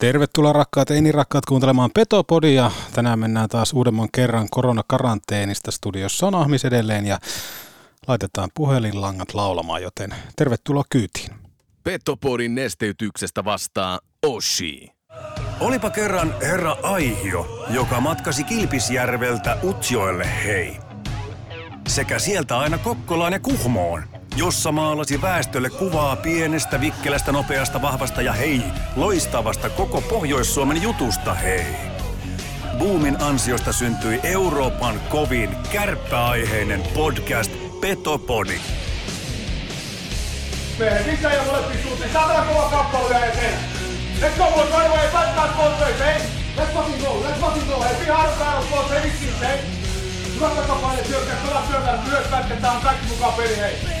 Tervetuloa rakkaat ei niin rakkaat kuuntelemaan Petopodia. Tänään mennään taas uudemman kerran koronakaranteenista. Studiossa on Ahmis edelleen ja laitetaan puhelinlangat laulamaan, joten tervetuloa kyytiin. Petopodin nesteytyksestä vastaa Oshi. Olipa kerran herra Aihio, joka matkasi Kilpisjärveltä Utsjoelle hei. Sekä sieltä aina Kokkolaan ja Kuhmoon, jossa maalasi väestölle kuvaa pienestä, vikkelästä, nopeasta, vahvasta ja hei, loistavasta koko Pohjois-Suomen jutusta hei. Boomin ansiosta syntyi Euroopan kovin kärppäaiheinen podcast Petopodi. Mehän sisään ja molempiin suuntiin. Saatana kova kappale vielä eteen. Let's go boys, right away. Back back boys, hey. Let's fucking go, let's fucking go. Hei, pihan päällä boys, hei vitsi, hei. Hyvä takapaine, syökkää, pelaa syökkää, myös pätketään kaikki mukaan peli, hei.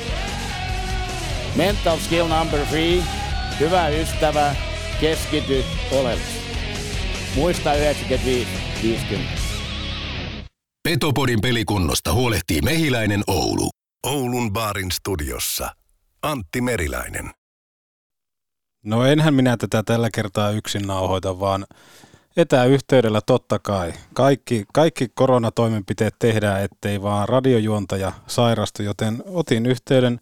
Mental skill number three. Hyvä ystävä, keskity oleellisesti. Muista 95-50. Petopodin pelikunnosta huolehtii Mehiläinen Oulu. Oulun baarin studiossa Antti Meriläinen. No enhän minä tätä tällä kertaa yksin nauhoita, vaan etäyhteydellä totta kai. Kaikki, kaikki koronatoimenpiteet tehdään, ettei vaan radiojuontaja sairastu, joten otin yhteyden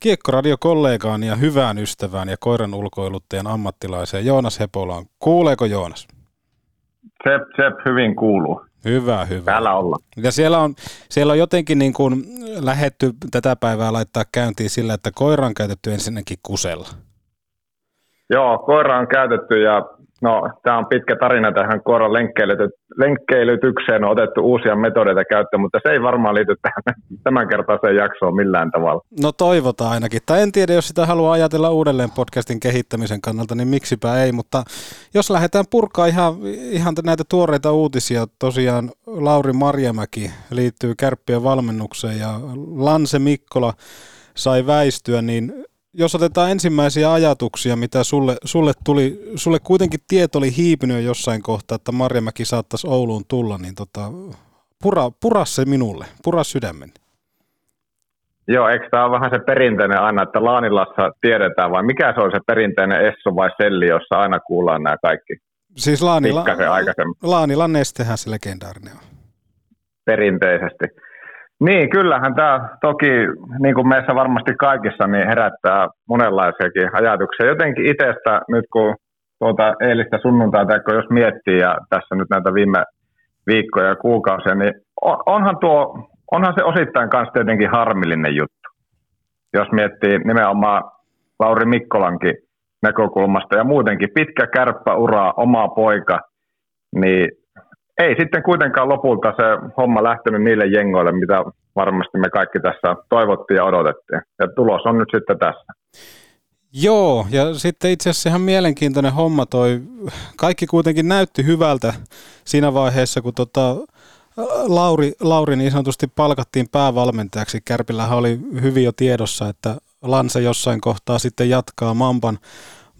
Kiekkoradiokollegaan ja hyvään ystävään ja koiran ulkoiluttajan ammattilaiseen Joonas Hepolaan. Kuuleeko Joonas? Sep, sep, hyvin kuuluu. Hyvä, hyvä. Täällä ollaan. Ja siellä on, siellä on jotenkin niin kuin lähetty tätä päivää laittaa käyntiin sillä, että koira on käytetty ensinnäkin kusella. Joo, koira on käytetty ja no, tämä on pitkä tarina tähän lenkkeilyty- lenkkeilytykseen. On otettu uusia metodeita käyttöön, mutta se ei varmaan liity tähän tämän kertaiseen jaksoon millään tavalla. No toivotaan ainakin. Tai en tiedä, jos sitä haluaa ajatella uudelleen podcastin kehittämisen kannalta, niin miksipä ei. Mutta jos lähdetään purkaa ihan, ihan näitä tuoreita uutisia, tosiaan Lauri Marjamäki liittyy kärppien valmennukseen ja Lanse Mikkola sai väistyä, niin jos otetaan ensimmäisiä ajatuksia, mitä sulle, sulle tuli, sulle kuitenkin tieto oli hiipinyt jo jossain kohtaa, että Marjamäki saattaisi Ouluun tulla, niin tota, pura, pura se minulle, pura sydämen. Joo, eikö tämä ole vähän se perinteinen aina, että Laanilassa tiedetään vai mikä se on se perinteinen Esso vai Selli, jossa aina kuullaan nämä kaikki Siis Laanila, Laanilan nestehän se legendaarinen on. perinteisesti. Niin, kyllähän tämä toki, niin kuin meissä varmasti kaikissa, niin herättää monenlaisiakin ajatuksia. Jotenkin itsestä nyt kun tuota eilistä sunnuntaita, kun jos miettii ja tässä nyt näitä viime viikkoja ja kuukausia, niin on- onhan, tuo, onhan se osittain kanssa tietenkin harmillinen juttu. Jos miettii nimenomaan Lauri Mikkolankin näkökulmasta ja muutenkin pitkä kärppäura, oma poika, niin ei sitten kuitenkaan lopulta se homma lähtenyt niille jengoille, mitä varmasti me kaikki tässä toivottiin ja odotettiin. Ja tulos on nyt sitten tässä. Joo, ja sitten itse asiassa ihan mielenkiintoinen homma toi, kaikki kuitenkin näytti hyvältä siinä vaiheessa, kun tota, Lauri, Lauri niin sanotusti palkattiin päävalmentajaksi. Kärpillähän oli hyvin jo tiedossa, että Lanse jossain kohtaa sitten jatkaa Mampan,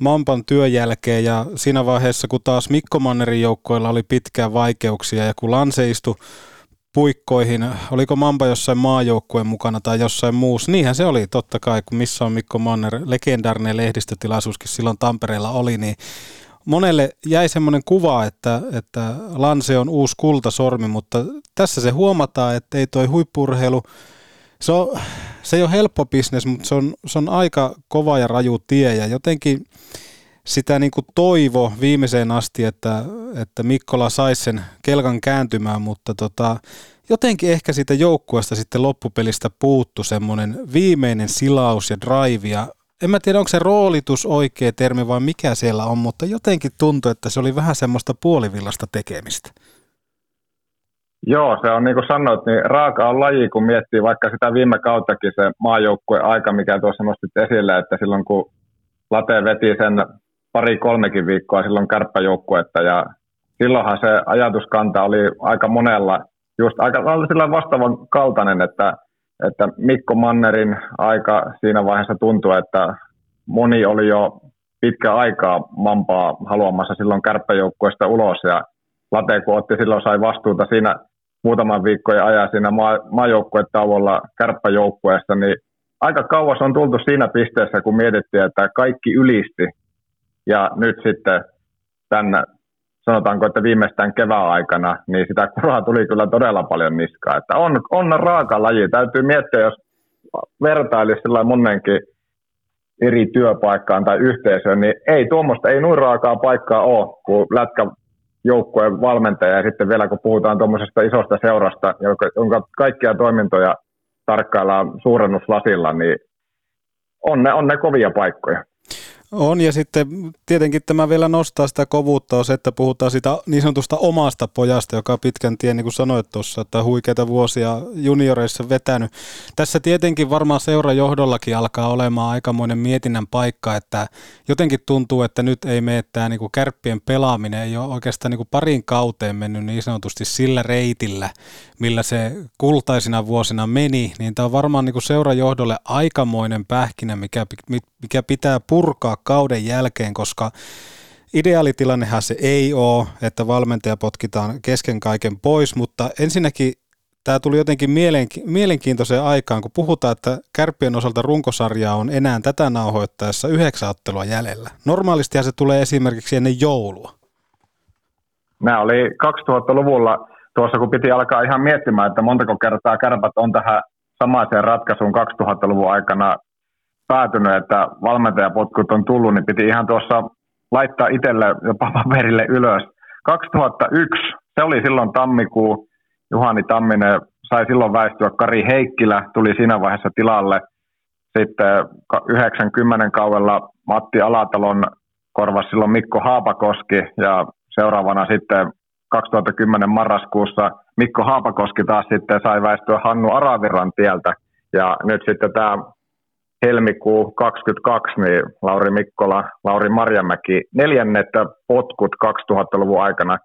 Mampan työn jälkeen ja siinä vaiheessa, kun taas Mikko Mannerin joukkoilla oli pitkään vaikeuksia ja kun Lanse istui puikkoihin, oliko Mamba jossain maajoukkueen mukana tai jossain muussa, niinhän se oli totta kai, kun missä on Mikko Manner, legendaarinen lehdistötilaisuuskin silloin Tampereella oli, niin monelle jäi semmoinen kuva, että, että Lanse on uusi kultasormi, mutta tässä se huomataan, että ei toi huippurheilu, se, on, se ei ole helppo bisnes, mutta se on, se on aika kova ja raju tie ja jotenkin sitä niin kuin toivo viimeiseen asti, että, että Mikkola saisi sen kelkan kääntymään, mutta tota, jotenkin ehkä siitä joukkueesta sitten loppupelistä puuttu semmoinen viimeinen silaus ja drive ja en mä tiedä, onko se roolitus oikea termi vai mikä siellä on, mutta jotenkin tuntui, että se oli vähän semmoista puolivillasta tekemistä. Joo, se on niin kuin sanoit, niin raaka on laji, kun miettii vaikka sitä viime kauttakin se maajoukkueen aika, mikä tuossa nostit esille, että silloin kun Late veti sen pari-kolmekin viikkoa silloin kärppäjoukkuetta ja silloinhan se ajatuskanta oli aika monella just aika sillä vastaavan kaltainen, että, että Mikko Mannerin aika siinä vaiheessa tuntui, että moni oli jo pitkä aikaa Mampaa haluamassa silloin kärppäjoukkueesta ulos ja Late, kun otti silloin sai vastuuta siinä muutaman viikkojen ajan siinä maa, maajoukkuetauolla kärppäjoukkueessa, niin aika kauas on tultu siinä pisteessä, kun mietittiin, että kaikki ylisti. Ja nyt sitten tämän, sanotaanko, että viimeistään kevään aikana, niin sitä kuraa tuli kyllä todella paljon niskaa. Että on, on raaka laji. Täytyy miettiä, jos vertailisi sillä monenkin eri työpaikkaan tai yhteisöön, niin ei tuommoista, ei noin raakaa paikkaa ole, kun lätkä joukkueen valmentaja ja sitten vielä kun puhutaan tuommoisesta isosta seurasta, jonka, jonka kaikkia toimintoja tarkkaillaan suurennuslasilla, niin on ne, on ne kovia paikkoja. On ja sitten tietenkin tämä vielä nostaa sitä kovuutta on se, että puhutaan sitä niin sanotusta omasta pojasta, joka pitkän tien, niin kuin sanoit tuossa, että huikeita vuosia junioreissa vetänyt. Tässä tietenkin varmaan seurajohdollakin alkaa olemaan aikamoinen mietinnän paikka, että jotenkin tuntuu, että nyt ei mene tämä niin kuin kärppien pelaaminen, ei ole oikeastaan niin kuin parin kauteen mennyt niin sanotusti sillä reitillä, millä se kultaisina vuosina meni, niin tämä on varmaan niin kuin seurajohdolle aikamoinen pähkinä, mikä, mikä pitää purkaa kauden jälkeen, koska ideaalitilannehan se ei ole, että valmentaja potkitaan kesken kaiken pois, mutta ensinnäkin tämä tuli jotenkin mielenkiintoiseen aikaan, kun puhutaan, että kärppien osalta runkosarjaa on enää tätä nauhoittaessa yhdeksän ottelua jäljellä. Normaalistihan se tulee esimerkiksi ennen joulua. Nämä oli 2000-luvulla tuossa, kun piti alkaa ihan miettimään, että montako kertaa kärpät on tähän samaiseen ratkaisuun 2000-luvun aikana päätynyt, että valmentajapotkut on tullut, niin piti ihan tuossa laittaa itselle jopa paperille ylös. 2001, se oli silloin tammikuu, Juhani Tamminen sai silloin väistyä, Kari Heikkilä tuli siinä vaiheessa tilalle. Sitten 90 kaudella Matti Alatalon korvasi silloin Mikko Haapakoski ja seuraavana sitten 2010 marraskuussa Mikko Haapakoski taas sitten sai väistyä Hannu Araviran tieltä. Ja nyt sitten tämä helmikuu 22, niin Lauri Mikkola, Lauri Marjamäki, neljännet potkut 2000-luvun aikana.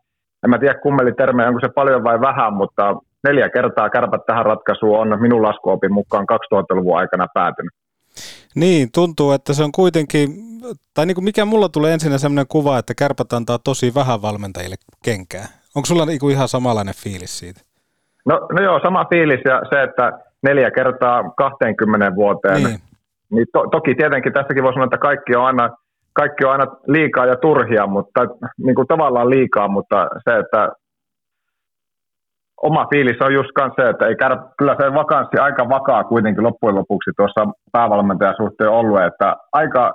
En mä tiedä kummeli termejä, onko se paljon vai vähän, mutta neljä kertaa kärpät tähän ratkaisuun on minun laskuopin mukaan 2000-luvun aikana päätynyt. Niin, tuntuu, että se on kuitenkin, tai niin kuin mikä mulla tulee ensin sellainen kuva, että kärpät antaa tosi vähän valmentajille kenkää. Onko sulla niin kuin ihan samanlainen fiilis siitä? No, no joo, sama fiilis ja se, että neljä kertaa 20 vuoteen niin. Niin to, toki tietenkin tässäkin voi sanoa, että kaikki on aina, kaikki on aina liikaa ja turhia, mutta niin kuin tavallaan liikaa, mutta se, että oma fiilis on just se, että ei käydä, kyllä se vakanssi aika vakaa kuitenkin loppujen lopuksi tuossa päävalmentajan suhteen ollut, että aika,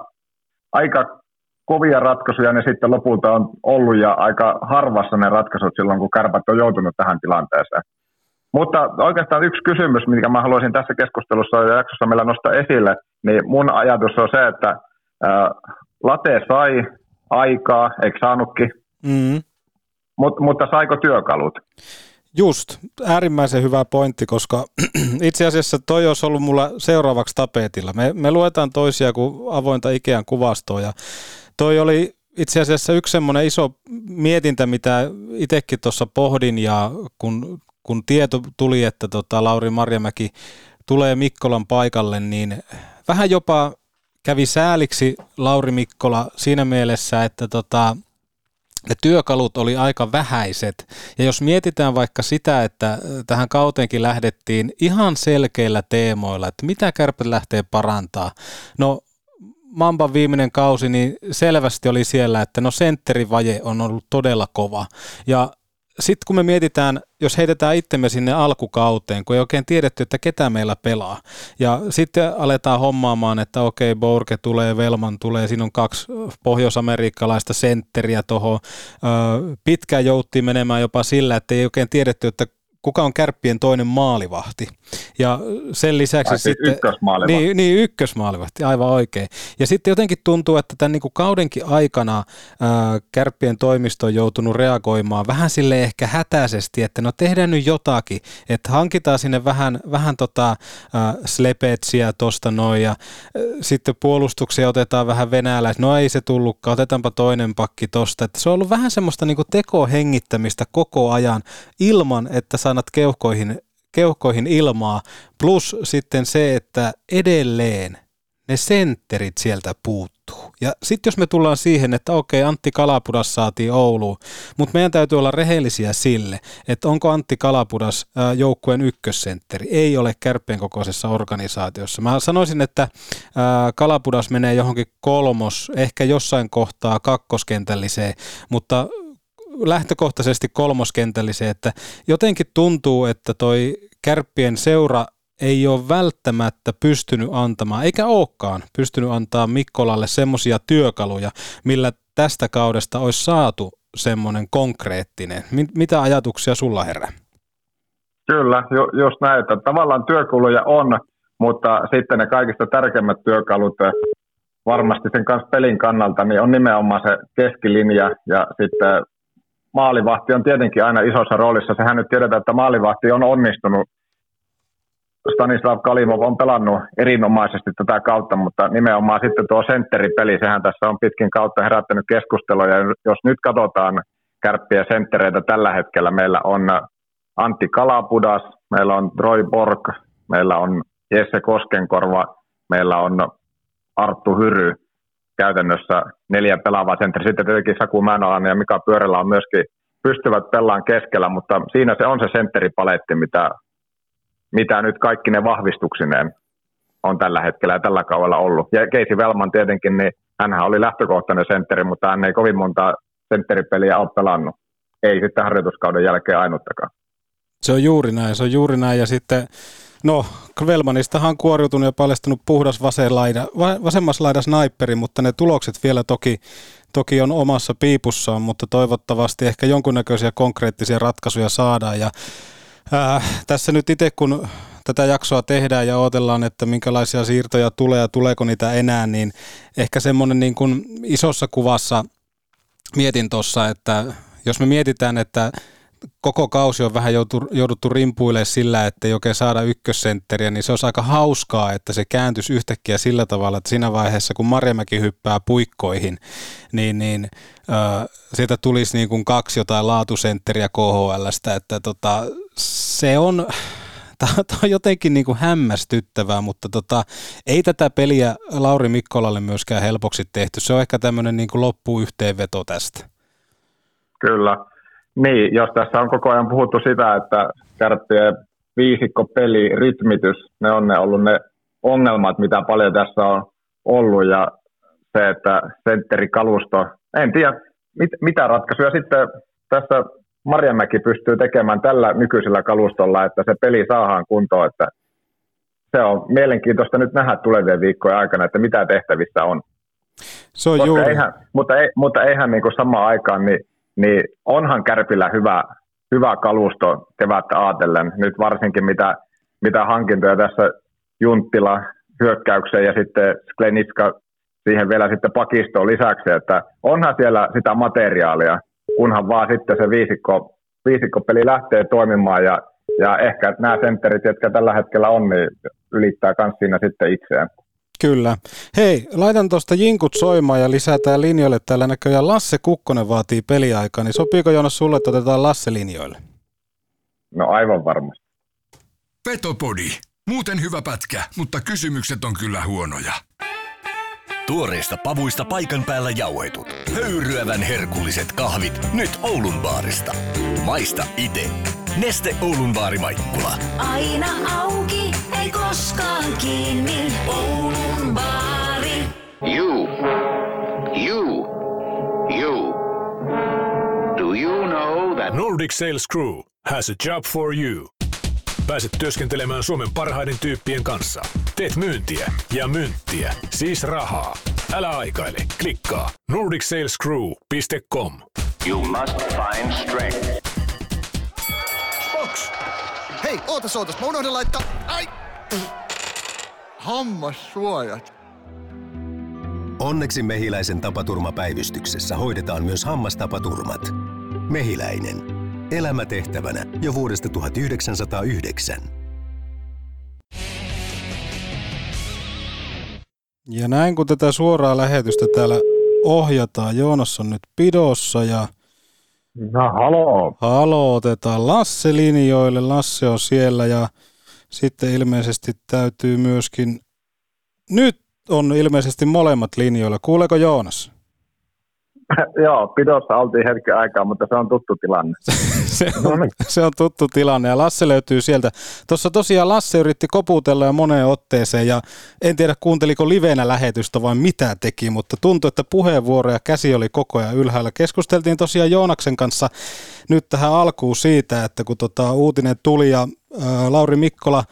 aika kovia ratkaisuja ne sitten lopulta on ollut ja aika harvassa ne ratkaisut silloin, kun kärpät on joutunut tähän tilanteeseen. Mutta oikeastaan yksi kysymys, mikä mä haluaisin tässä keskustelussa ja jaksossa meillä nostaa esille, niin mun ajatus on se, että ää, late sai aikaa, eikö saanutkin? Mm. Mut, mutta saiko työkalut? Just, äärimmäisen hyvä pointti, koska itse asiassa toi olisi ollut mulla seuraavaksi tapetilla. Me, me luetaan toisia kuin avointa Ikean kuvastoa ja toi oli itse asiassa yksi semmoinen iso mietintä, mitä itsekin tuossa pohdin ja kun kun tieto tuli, että tota Lauri Marjamäki tulee Mikkolan paikalle, niin vähän jopa kävi sääliksi Lauri Mikkola siinä mielessä, että tota, ne työkalut oli aika vähäiset. Ja jos mietitään vaikka sitä, että tähän kauteenkin lähdettiin ihan selkeillä teemoilla, että mitä kärpät lähtee parantaa. No Mamban viimeinen kausi, niin selvästi oli siellä, että no sentterivaje on ollut todella kova. Ja sitten kun me mietitään, jos heitetään itsemme sinne alkukauteen, kun ei oikein tiedetty, että ketä meillä pelaa, ja sitten aletaan hommaamaan, että okei, Bourke tulee, Velman tulee, siinä on kaksi pohjoisamerikkalaista sentteriä tuohon, pitkään jouttiin menemään jopa sillä, että ei oikein tiedetty, että kuka on kärppien toinen maalivahti. Ja sen lisäksi Ai sitten... ykkösmaalivahti. Niin, niin, ykkösmaalivahti, aivan oikein. Ja sitten jotenkin tuntuu, että tämän niin kuin kaudenkin aikana ää, kärppien toimisto on joutunut reagoimaan vähän sille ehkä hätäisesti, että no tehdään nyt jotakin, että hankitaan sinne vähän, vähän tota, ää, slepetsiä tosta noin ja ää, sitten puolustuksia otetaan vähän venäläis, no ei se tullutkaan, otetaanpa toinen pakki tosta. Että se on ollut vähän semmoista niin kuin tekohengittämistä koko ajan ilman, että sanat keuhkoihin keuhkoihin ilmaa, plus sitten se, että edelleen ne sentterit sieltä puuttuu. Ja sitten jos me tullaan siihen, että okei, Antti Kalapudas saatiin Ouluun, mutta meidän täytyy olla rehellisiä sille, että onko Antti Kalapudas joukkueen ykkössentteri. Ei ole kärppien kokoisessa organisaatiossa. Mä sanoisin, että Kalapudas menee johonkin kolmos, ehkä jossain kohtaa kakkoskentälliseen, mutta lähtökohtaisesti kolmoskentälliseen, että jotenkin tuntuu, että toi kärppien seura ei ole välttämättä pystynyt antamaan, eikä olekaan pystynyt antaa Mikkolalle semmoisia työkaluja, millä tästä kaudesta olisi saatu semmoinen konkreettinen. Mitä ajatuksia sulla herää? Kyllä, ju- just näin, että tavallaan työkuluja on, mutta sitten ne kaikista tärkeimmät työkalut varmasti sen kanssa pelin kannalta niin on nimenomaan se keskilinja ja sitten maalivahti on tietenkin aina isossa roolissa. Sehän nyt tiedetään, että maalivahti on onnistunut. Stanislav Kalimov on pelannut erinomaisesti tätä kautta, mutta nimenomaan sitten tuo sentteripeli, sehän tässä on pitkin kautta herättänyt keskustelua. Ja jos nyt katsotaan kärppiä senttereitä tällä hetkellä, meillä on Antti Kalapudas, meillä on Troy Borg, meillä on Jesse Koskenkorva, meillä on Arttu Hyry, käytännössä neljä pelaavaa sentteri. Sitten tietenkin Saku Määnalainen ja Mika Pyörällä on myöskin pystyvät pelaan keskellä, mutta siinä se on se sentteripaletti, mitä, mitä nyt kaikki ne vahvistuksineen on tällä hetkellä ja tällä kaudella ollut. Ja Keisi Velman tietenkin, niin hänhän oli lähtökohtainen sentteri, mutta hän ei kovin monta sentteripeliä ole pelannut. Ei sitten harjoituskauden jälkeen ainuttakaan. Se on juuri näin, se on juuri näin. Ja sitten No, Velmanistahan on kuoriutunut ja paljastunut puhdas vasenlaida, vasemmassa laida sniperi, mutta ne tulokset vielä toki, toki on omassa piipussaan, mutta toivottavasti ehkä jonkunnäköisiä konkreettisia ratkaisuja saadaan. Ja, ää, tässä nyt itse kun tätä jaksoa tehdään ja odotellaan, että minkälaisia siirtoja tulee ja tuleeko niitä enää, niin ehkä semmoinen niin kuin isossa kuvassa mietin tuossa, että jos me mietitään, että koko kausi on vähän joutu, jouduttu rimpuilemaan sillä, että ei oikein saada ykkössentteriä, niin se olisi aika hauskaa, että se kääntyisi yhtäkkiä sillä tavalla, että siinä vaiheessa, kun Marjamäki hyppää puikkoihin, niin, niin äh, sieltä tulisi niin kuin kaksi jotain laatusentteriä KHLstä, että tota, se on, tämä on jotenkin niin kuin hämmästyttävää, mutta tota, ei tätä peliä Lauri Mikkolalle myöskään helpoksi tehty. Se on ehkä tämmöinen niin kuin loppuyhteenveto tästä. Kyllä. Niin, jos tässä on koko ajan puhuttu sitä, että kärppien viisikko peli, rytmitys, ne on ne ollut ne ongelmat, mitä paljon tässä on ollut ja se, että sentterikalusto, en tiedä mit, mitä ratkaisuja sitten tässä Marjamäki pystyy tekemään tällä nykyisellä kalustolla, että se peli saadaan kuntoon, että se on mielenkiintoista nyt nähdä tulevien viikkojen aikana, että mitä tehtävissä on. Se on juuri. Eihän, mutta, ei, mutta eihän niin kuin samaan aikaan, niin niin onhan Kärpillä hyvä, hyvä kalusto kevättä ajatellen. Nyt varsinkin mitä, mitä hankintoja tässä Junttila hyökkäykseen ja sitten Sklenitska siihen vielä sitten pakistoon lisäksi, että onhan siellä sitä materiaalia, kunhan vaan sitten se viisikko, viisikkopeli lähtee toimimaan ja, ja ehkä nämä sentterit, jotka tällä hetkellä on, niin ylittää myös siinä sitten itseään. Kyllä. Hei, laitan tuosta jinkut soimaan ja lisätään linjoille. Täällä näköjään Lasse Kukkonen vaatii peliaikaa, niin sopiiko Jonas sulle, että otetaan Lasse linjoille? No aivan varmasti. Petopodi. Muuten hyvä pätkä, mutta kysymykset on kyllä huonoja. Tuoreista pavuista paikan päällä jauhetut. Höyryävän herkulliset kahvit nyt Oulun baarista. Maista ite. Neste Oulun baari Maikkula. Aina auki, ei koskaan kiinni. Oulun baari. You. You. You. Do you know that Nordic Sales Crew has a job for you. Pääset työskentelemään Suomen parhaiden tyyppien kanssa. Teet myyntiä ja myyntiä, siis rahaa. Älä aikaile, klikkaa nordicsalescrew.com. you must find strength? Box. Hei, ootas, ootas. Mä unohdin laittaa... Ai! Hammassuojat. Onneksi Mehiläisen tapaturmapäivystyksessä hoidetaan myös hammastapaturmat. Mehiläinen. Elämä tehtävänä jo vuodesta 1909. Ja näin kun tätä suoraa lähetystä täällä ohjataan, Joonas on nyt pidossa ja No haloo. Halo, otetaan Lasse linjoille. Lasse on siellä ja sitten ilmeisesti täytyy myöskin, nyt on ilmeisesti molemmat linjoilla. Kuuleeko Joonas? Joo, pidossa oltiin hetken aikaa, mutta se on tuttu tilanne. se, on, se on tuttu tilanne ja Lasse löytyy sieltä. Tuossa tosiaan Lasse yritti koputella ja moneen otteeseen ja en tiedä kuunteliko livenä lähetystä vai mitä teki, mutta tuntui, että puheenvuoro ja käsi oli koko ajan ylhäällä. Keskusteltiin tosiaan Joonaksen kanssa nyt tähän alkuun siitä, että kun tota uutinen tuli ja Lauri Mikkola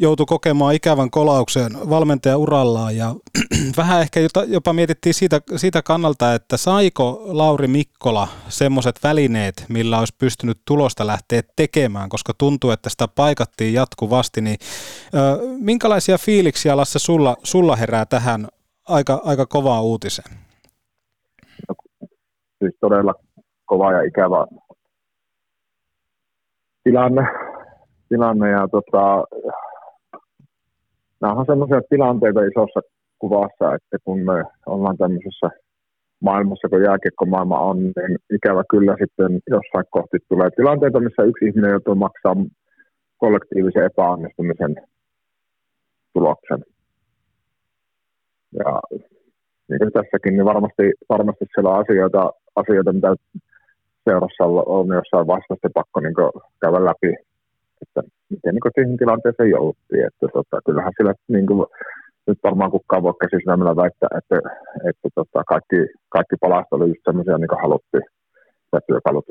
joutui kokemaan ikävän kolauksen valmentajaurallaan ja vähän ehkä jopa mietittiin siitä, siitä kannalta, että saiko Lauri Mikkola semmoiset välineet, millä olisi pystynyt tulosta lähteä tekemään, koska tuntuu, että sitä paikattiin jatkuvasti, niin ö, minkälaisia fiiliksiä Lasse sulla, sulla herää tähän aika, aika kovaa uutiseen? Siis todella kova ja ikävä tilanne, tilanne ja tota, nämä on sellaisia tilanteita isossa kuvassa, että kun me ollaan tämmöisessä maailmassa, kun jääkiekkomaailma on, niin ikävä kyllä sitten jossain kohti tulee tilanteita, missä yksi ihminen joutuu maksaa kollektiivisen epäonnistumisen tuloksen. Ja niin kuin tässäkin, niin varmasti, varmasti siellä on asioita, asioita mitä seurassa on jossain vaiheessa pakko niin käydä läpi että miten niin siihen tilanteeseen jouduttiin. Että tota, kyllähän sillä niin kuin, nyt varmaan kukaan voi käsisydämellä väittää, että, että tota, kaikki, kaikki palasta oli just sellaisia, niin kuin haluttiin ja työkalut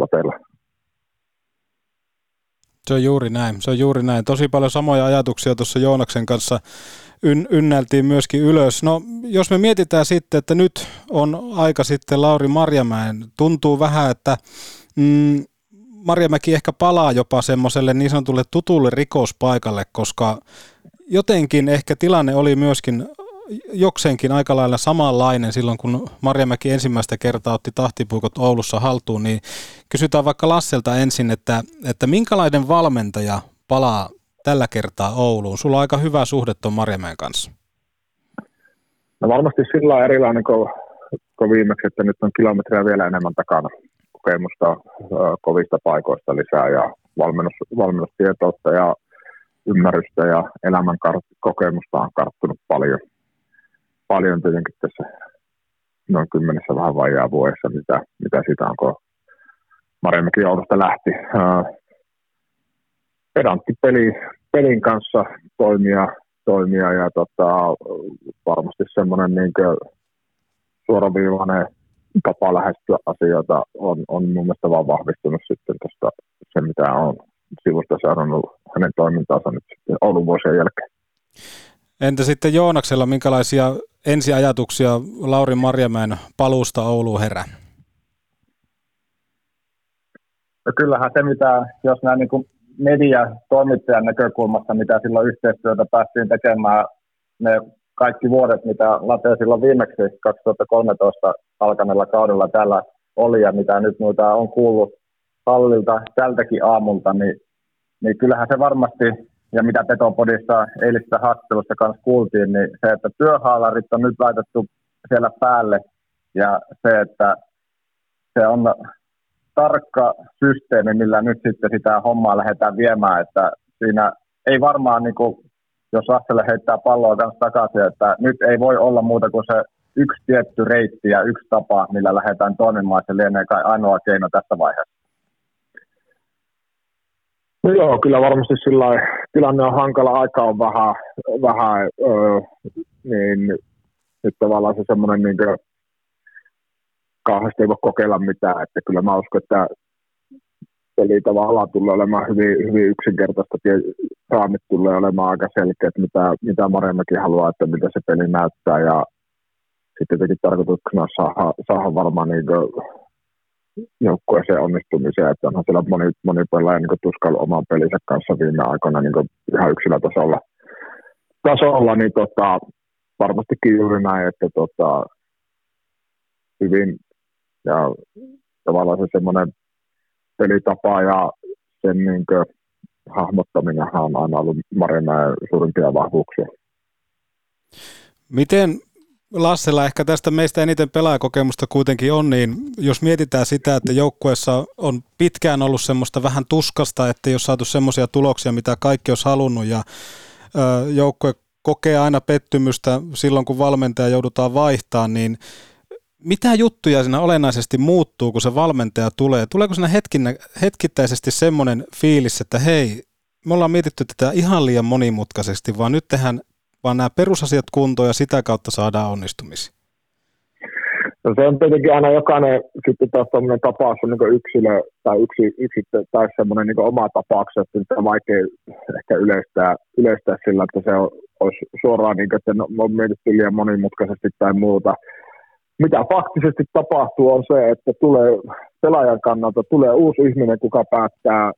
lateilla. Se on juuri näin, se on juuri näin. Tosi paljon samoja ajatuksia tuossa Joonaksen kanssa yn, ynnältiin myöskin ylös. No jos me mietitään sitten, että nyt on aika sitten Lauri Marjamäen, tuntuu vähän, että mm, Marjamäki ehkä palaa jopa semmoiselle niin sanotulle tutulle rikospaikalle, koska jotenkin ehkä tilanne oli myöskin jokseenkin aika lailla samanlainen silloin, kun Marjamäki ensimmäistä kertaa otti tahtipuikot Oulussa haltuun, niin kysytään vaikka Lasselta ensin, että, että minkälainen valmentaja palaa tällä kertaa Ouluun? Sulla on aika hyvä suhde tuon Marjamäen kanssa. No varmasti sillä erilainen kuin, kuin viimeksi, että nyt on kilometriä vielä enemmän takana kokemusta kovista paikoista lisää ja valmennus, valmennustietoutta ja ymmärrystä ja elämän kokemusta on karttunut paljon. Paljon tietenkin tässä noin kymmenessä vähän vajaa vuodessa, mitä, mitä siitä on, kun Mariamäki Oulusta lähti. Pedantti peli, pelin kanssa toimia, toimia ja tota, varmasti semmoinen niin suoraviivainen tapa lähestyä asioita on, on mun mielestä vaan vahvistunut sitten tuosta se, mitä on sivusta seurannut hänen toimintaansa nyt sitten Oulun vuosien jälkeen. Entä sitten Joonaksella, minkälaisia ensiajatuksia Lauri Marjamäen paluusta Ouluun herää? No kyllähän se, mitä, jos näin niin media toimittajan näkökulmasta, mitä silloin yhteistyötä päästiin tekemään, ne kaikki vuodet, mitä Late silloin viimeksi 2013 alkaneella kaudella täällä oli ja mitä nyt noita on kuullut hallilta tältäkin aamulta, niin, niin kyllähän se varmasti, ja mitä Petopodissa eilistä haastattelusta kanssa kuultiin, niin se, että työhaalarit on nyt laitettu siellä päälle ja se, että se on tarkka systeemi, millä nyt sitten sitä hommaa lähdetään viemään, että siinä ei varmaan, niin kuin, jos Lasselle heittää palloa kanssa takaisin, että nyt ei voi olla muuta kuin se yksi tietty reitti ja yksi tapa, millä lähdetään toimimaan, se lienee kai ainoa keino tässä vaiheessa. No joo, kyllä varmasti sillä tilanne on hankala, aika on vähän, vähän öö, niin nyt tavallaan se semmoinen niin kauheasti ei voi kokeilla mitään, että kyllä mä uskon, että peli tavallaan tulee olemaan hyvin, hyvin yksinkertaista, raamit tulee olemaan aika selkeät, mitä, mitä Marjamäki haluaa, että mitä se peli näyttää. Ja sitten tietenkin tarkoituksena saada, saada varmaan niin joukkueeseen onnistumiseen, että onhan siellä moni, moni pelaaja niin tuskailu oman pelinsä kanssa viime aikoina niin ihan yksilötasolla tasolla, niin tota, varmastikin juuri näin, että tota, hyvin ja tavallaan se semmoinen pelitapa ja sen niin kuin, hahmottaminen on aina ollut Marimäen suurimpia vahvuuksia. Miten Lassella ehkä tästä meistä eniten pelaajakokemusta kuitenkin on, niin jos mietitään sitä, että joukkueessa on pitkään ollut semmoista vähän tuskasta, että ei ole saatu semmoisia tuloksia, mitä kaikki olisi halunnut ja joukkue kokee aina pettymystä silloin, kun valmentaja joudutaan vaihtaa, niin mitä juttuja siinä olennaisesti muuttuu, kun se valmentaja tulee? Tuleeko siinä hetkinä, hetkittäisesti semmoinen fiilis, että hei, me ollaan mietitty tätä ihan liian monimutkaisesti, vaan nyt tehdään vaan nämä perusasiat kuntoon ja sitä kautta saadaan onnistumisia? No se on tietenkin aina jokainen sitten taas tämmöinen tapaus on niin yksilö tai yksi, yksi tai semmoinen niin oma tapaus, että sitä on vaikea ehkä yleistää, yleistää sillä, että se on, olisi suoraan niin kuin, että no, on mietitty liian monimutkaisesti tai muuta. Mitä faktisesti tapahtuu on se, että tulee pelaajan kannalta tulee uusi ihminen, kuka päättää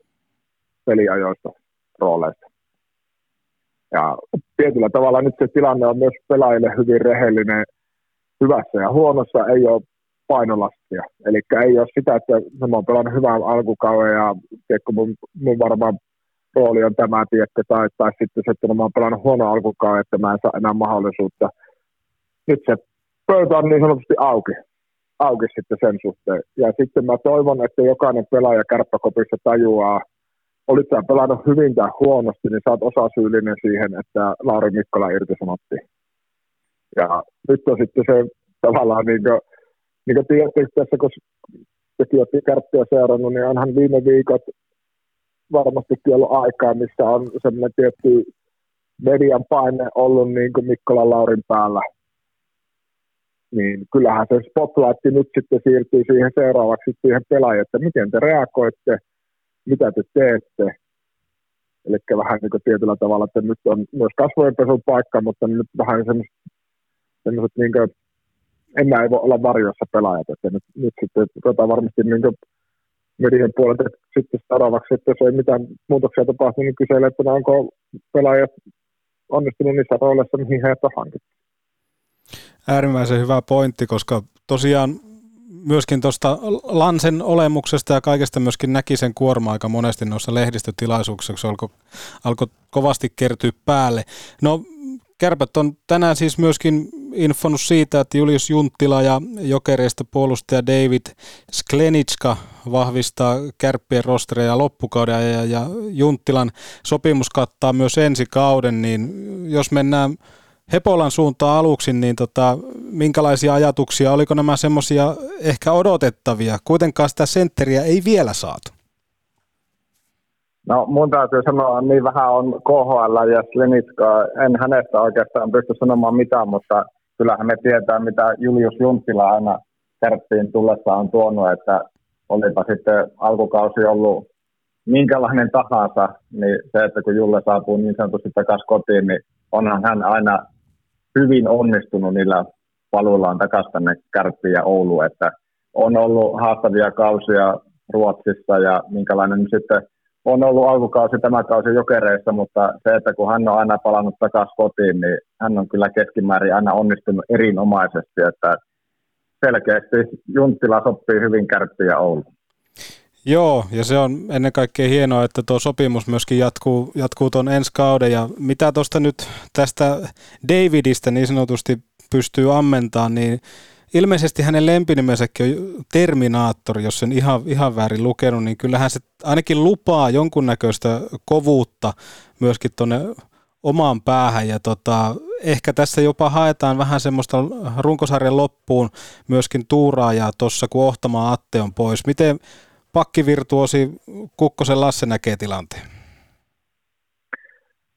peliajoista rooleista. Ja tietyllä tavalla nyt se tilanne on myös pelaajille hyvin rehellinen. Hyvässä ja huonossa ei ole painolastia. Eli ei ole sitä, että mä oon pelannut hyvän alkukauden ja tiedätkö, mun, mun varmaan rooli on tämä, tiedätkö, tai, tai sitten se, että mä oon pelannut huono alkukauden, että mä en saa enää mahdollisuutta. Nyt se pöytä on niin sanotusti auki, auki sitten sen suhteen. Ja sitten mä toivon, että jokainen pelaaja kärppäkopissa tajuaa, olit sä pelannut hyvin tai huonosti, niin sä oot osasyyllinen siihen, että Lauri Mikkola irtisanottiin. Ja nyt on sitten se tavallaan niin kuin, niin kuin tiedätte, tässä kun tekin olette kärppiä seurannut, niin onhan viime viikot varmastikin ollut aikaa, missä on semmoinen tietty median paine ollut niin kuin Mikkola Laurin päällä. Niin kyllähän se spotlight nyt sitten siirtyy siihen seuraavaksi siihen pelaajalle, että miten te reagoitte – mitä te teette. Eli vähän niin kuin tietyllä tavalla, että nyt on myös kasvojenpesun paikka, mutta nyt vähän semmoiset, semmoiset niin kuin, enää ei voi olla varjossa pelaajat, että nyt, nyt sitten ruvetaan varmasti niin kuin median puolelta sitten seuraavaksi, että jos ei mitään muutoksia tapahtu, niin kyselee, että onko pelaajat onnistunut niissä rooleissa, mihin heidät on hankittu. Äärimmäisen hyvä pointti, koska tosiaan myöskin tuosta Lansen olemuksesta ja kaikesta myöskin näki sen kuorma aika monesti noissa lehdistötilaisuuksissa, alkoi alko kovasti kertyä päälle. No Kärpät on tänään siis myöskin infonut siitä, että Julius Junttila ja jokereista puolustaja David Sklenitska vahvistaa kärppien rostereja loppukauden ja, ja Junttilan sopimus kattaa myös ensi kauden, niin jos mennään Hepolan suuntaan aluksi, niin tota, minkälaisia ajatuksia, oliko nämä semmoisia ehkä odotettavia? Kuitenkaan sitä sentteriä ei vielä saatu. No mun täytyy sanoa, niin vähän on KHL ja Slenitska, en hänestä oikeastaan pysty sanomaan mitään, mutta kyllähän me tietää, mitä Julius Junttila aina kärppiin tullessa on tuonut, että olipa sitten alkukausi ollut minkälainen tahansa, niin se, että kun Julle saapuu niin sanotusti takaisin kotiin, niin onhan hän aina hyvin onnistunut niillä paluillaan takaisin tänne Kärppiin ja Ouluun, että on ollut haastavia kausia Ruotsissa ja minkälainen sitten on ollut alkukausi tämä kausi jokereissa, mutta se, että kun hän on aina palannut takaisin kotiin, niin hän on kyllä keskimäärin aina onnistunut erinomaisesti, että selkeästi Junttila sopii hyvin Kärppiin ja Ouluun. Joo, ja se on ennen kaikkea hienoa, että tuo sopimus myöskin jatkuu, jatkuu tuon ensi kauden. Ja mitä tuosta nyt tästä Davidista niin sanotusti pystyy ammentamaan, niin ilmeisesti hänen lempinimensäkin on Terminaattori, jos sen ihan, ihan väärin lukenut, niin kyllähän se ainakin lupaa jonkunnäköistä kovuutta myöskin tuonne omaan päähän ja tota, ehkä tässä jopa haetaan vähän semmoista runkosarjan loppuun myöskin tuuraajaa tuossa, kun Ohtamaa Atte on pois. Miten pakkivirtuosi Kukkosen Lasse näkee tilanteen?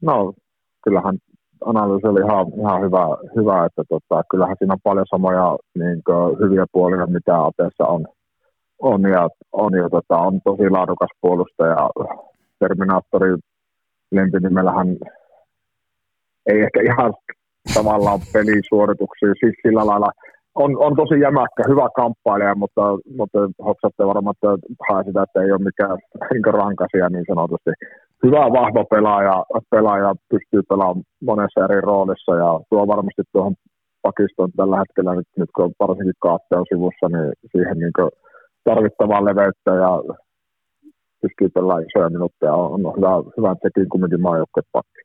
No, kyllähän analyysi oli ihan, ihan hyvä, hyvä, että tota, kyllähän siinä on paljon samoja niin kuin, hyviä puolia, mitä Ateessa on, on ja, on, ja tota, on tosi laadukas puolustaja. Terminaattori lempinimellähän ei ehkä ihan tavallaan pelisuorituksia, siis sillä lailla on, on tosi jämäkkä, hyvä kamppailija, mutta, mutta hoksatte varmaan, että hae sitä, että ei ole mikään niin rankasia niin sanotusti. Hyvä, vahva pelaaja, pelaaja pystyy pelaamaan monessa eri roolissa ja tuo varmasti tuohon pakistoon tällä hetkellä, nyt, nyt kun varsinkin kaatte on sivussa, niin siihen niin tarvittavaa leveyttä ja pystyy pelaamaan isoja minuutteja. On, on hyvä, hyvä sekin kumminkin maajoukkuepakki.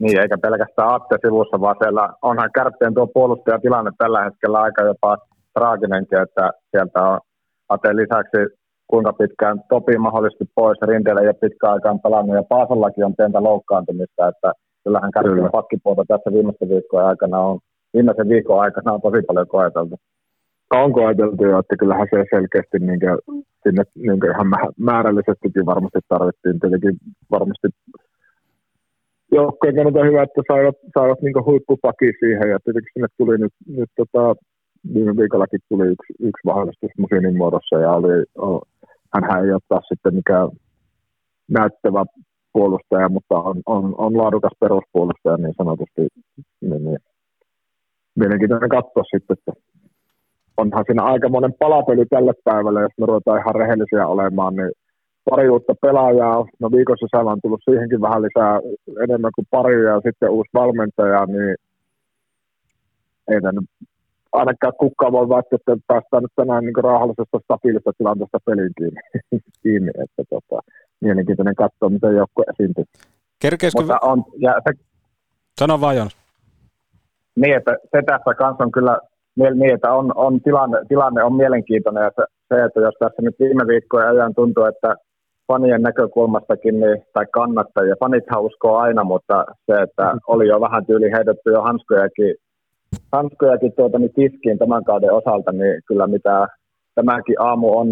Niin, eikä pelkästään Atte sivussa, vaan siellä onhan kärppien tuo puolustajatilanne tällä hetkellä aika jopa traaginenkin, että sieltä on Ate lisäksi kuinka pitkään Topi mahdollisesti pois, Rinteellä ei ole pitkään aikaan pelannut ja Paasallakin on pientä loukkaantumista, että kyllähän kärppien pakkipuolta tässä viimeisten viikkojen aikana on, viimeisen viikon aikana on tosi paljon koeteltu. On koeteltu jo, että kyllähän se selkeästi niin kuin, sinne niin kuin ihan määrällisestikin varmasti tarvittiin. Tietenkin varmasti joukkojen kannalta hyvä, että saivat, saivat niin huippupaki siihen ja tietenkin sinne tuli nyt, nyt tota, viime viikollakin tuli yksi, yksi vahvistus Musinin muodossa ja oli, hän ei ole taas sitten mikään näyttävä puolustaja, mutta on, on, on laadukas peruspuolustaja niin sanotusti. Niin, niin. Mielenkiintoinen katsoa sitten, että onhan siinä aika monen palapeli tälle päivälle, jos me ruvetaan ihan rehellisiä olemaan, niin pari uutta pelaajaa. No viikon sisällä on tullut siihenkin vähän lisää enemmän kuin pari ja sitten uusi valmentaja, niin ei tänne ainakaan kukaan voi väittää, että päästään nyt tänään niin rauhallisesta stabiilista tilanteesta peliin kiinni. kiinni että tota, mielenkiintoinen katsoa, miten joukko esiintyy. Kerkeisikö... Mutta on, ja se, Sano vaan Jonas. Niin, että se tässä kanssa on kyllä niin, että on, on tilanne, tilanne on mielenkiintoinen ja se, se, että jos tässä nyt viime viikkojen ajan tuntuu, että fanien näkökulmastakin, niin, tai kannattajia, fanithan uskoo aina, mutta se, että oli jo vähän tyyli heitetty jo hanskojakin, hanskojakin tuota, niin tiskiin tämän kauden osalta, niin kyllä mitä tämäkin aamu on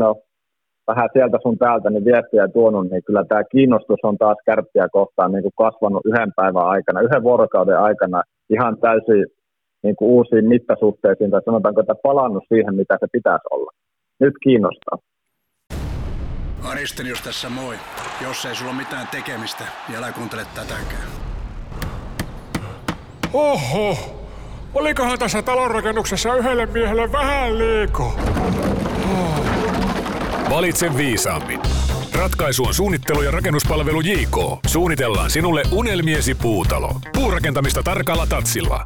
vähän sieltä sun täältä niin viestiä tuonut, niin kyllä tämä kiinnostus on taas kärppiä kohtaan niin kuin kasvanut yhden päivän aikana, yhden vuorokauden aikana ihan täysin niin kuin uusiin mittasuhteisiin, tai sanotaanko, että palannut siihen, mitä se pitäisi olla. Nyt kiinnostaa. Aristelius tässä moi. Jos ei sulla ole mitään tekemistä, niin älä kuuntele tätäkään. Oho! Olikohan tässä talonrakennuksessa yhdelle miehelle vähän liikaa? Oh. Valitse viisaammin. Ratkaisu on suunnittelu ja rakennuspalvelu JK. Suunnitellaan sinulle unelmiesi puutalo. Puurakentamista tarkalla tatsilla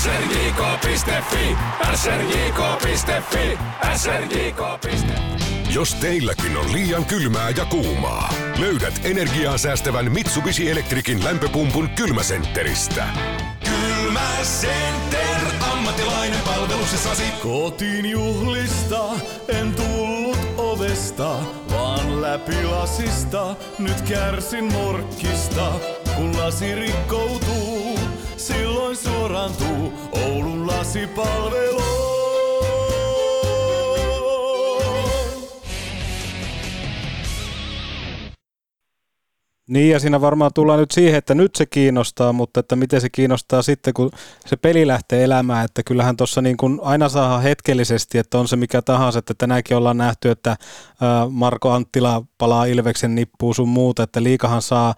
srjk.fi, srjk.fi, srjk.fi. Jos teilläkin on liian kylmää ja kuumaa, löydät energiaa säästävän Mitsubishi Electricin lämpöpumpun kylmäsentteristä. Kylmäcenter, ammattilainen palveluksessasi. Kotiin juhlista en tullut ovesta, vaan läpi lasista. Nyt kärsin morkkista, kun lasi rikkoutuu silloin suorantuu Oulun lasipalvelu. Niin ja siinä varmaan tullaan nyt siihen, että nyt se kiinnostaa, mutta että miten se kiinnostaa sitten, kun se peli lähtee elämään, että kyllähän tuossa niin kuin aina saa hetkellisesti, että on se mikä tahansa, että tänäänkin ollaan nähty, että Marko Anttila palaa Ilveksen nippuun sun muuta, että liikahan saa